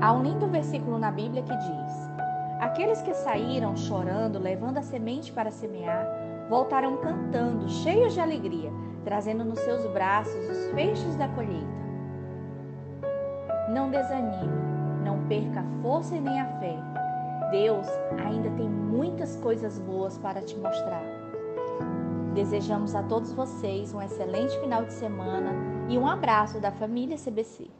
Há um lindo versículo na Bíblia que diz: Aqueles que saíram chorando, levando a semente para semear, voltaram cantando, cheios de alegria, trazendo nos seus braços os feixes da colheita. Não desanime, não perca a força e nem a fé. Deus ainda tem muitas coisas boas para te mostrar. Desejamos a todos vocês um excelente final de semana e um abraço da família CBC.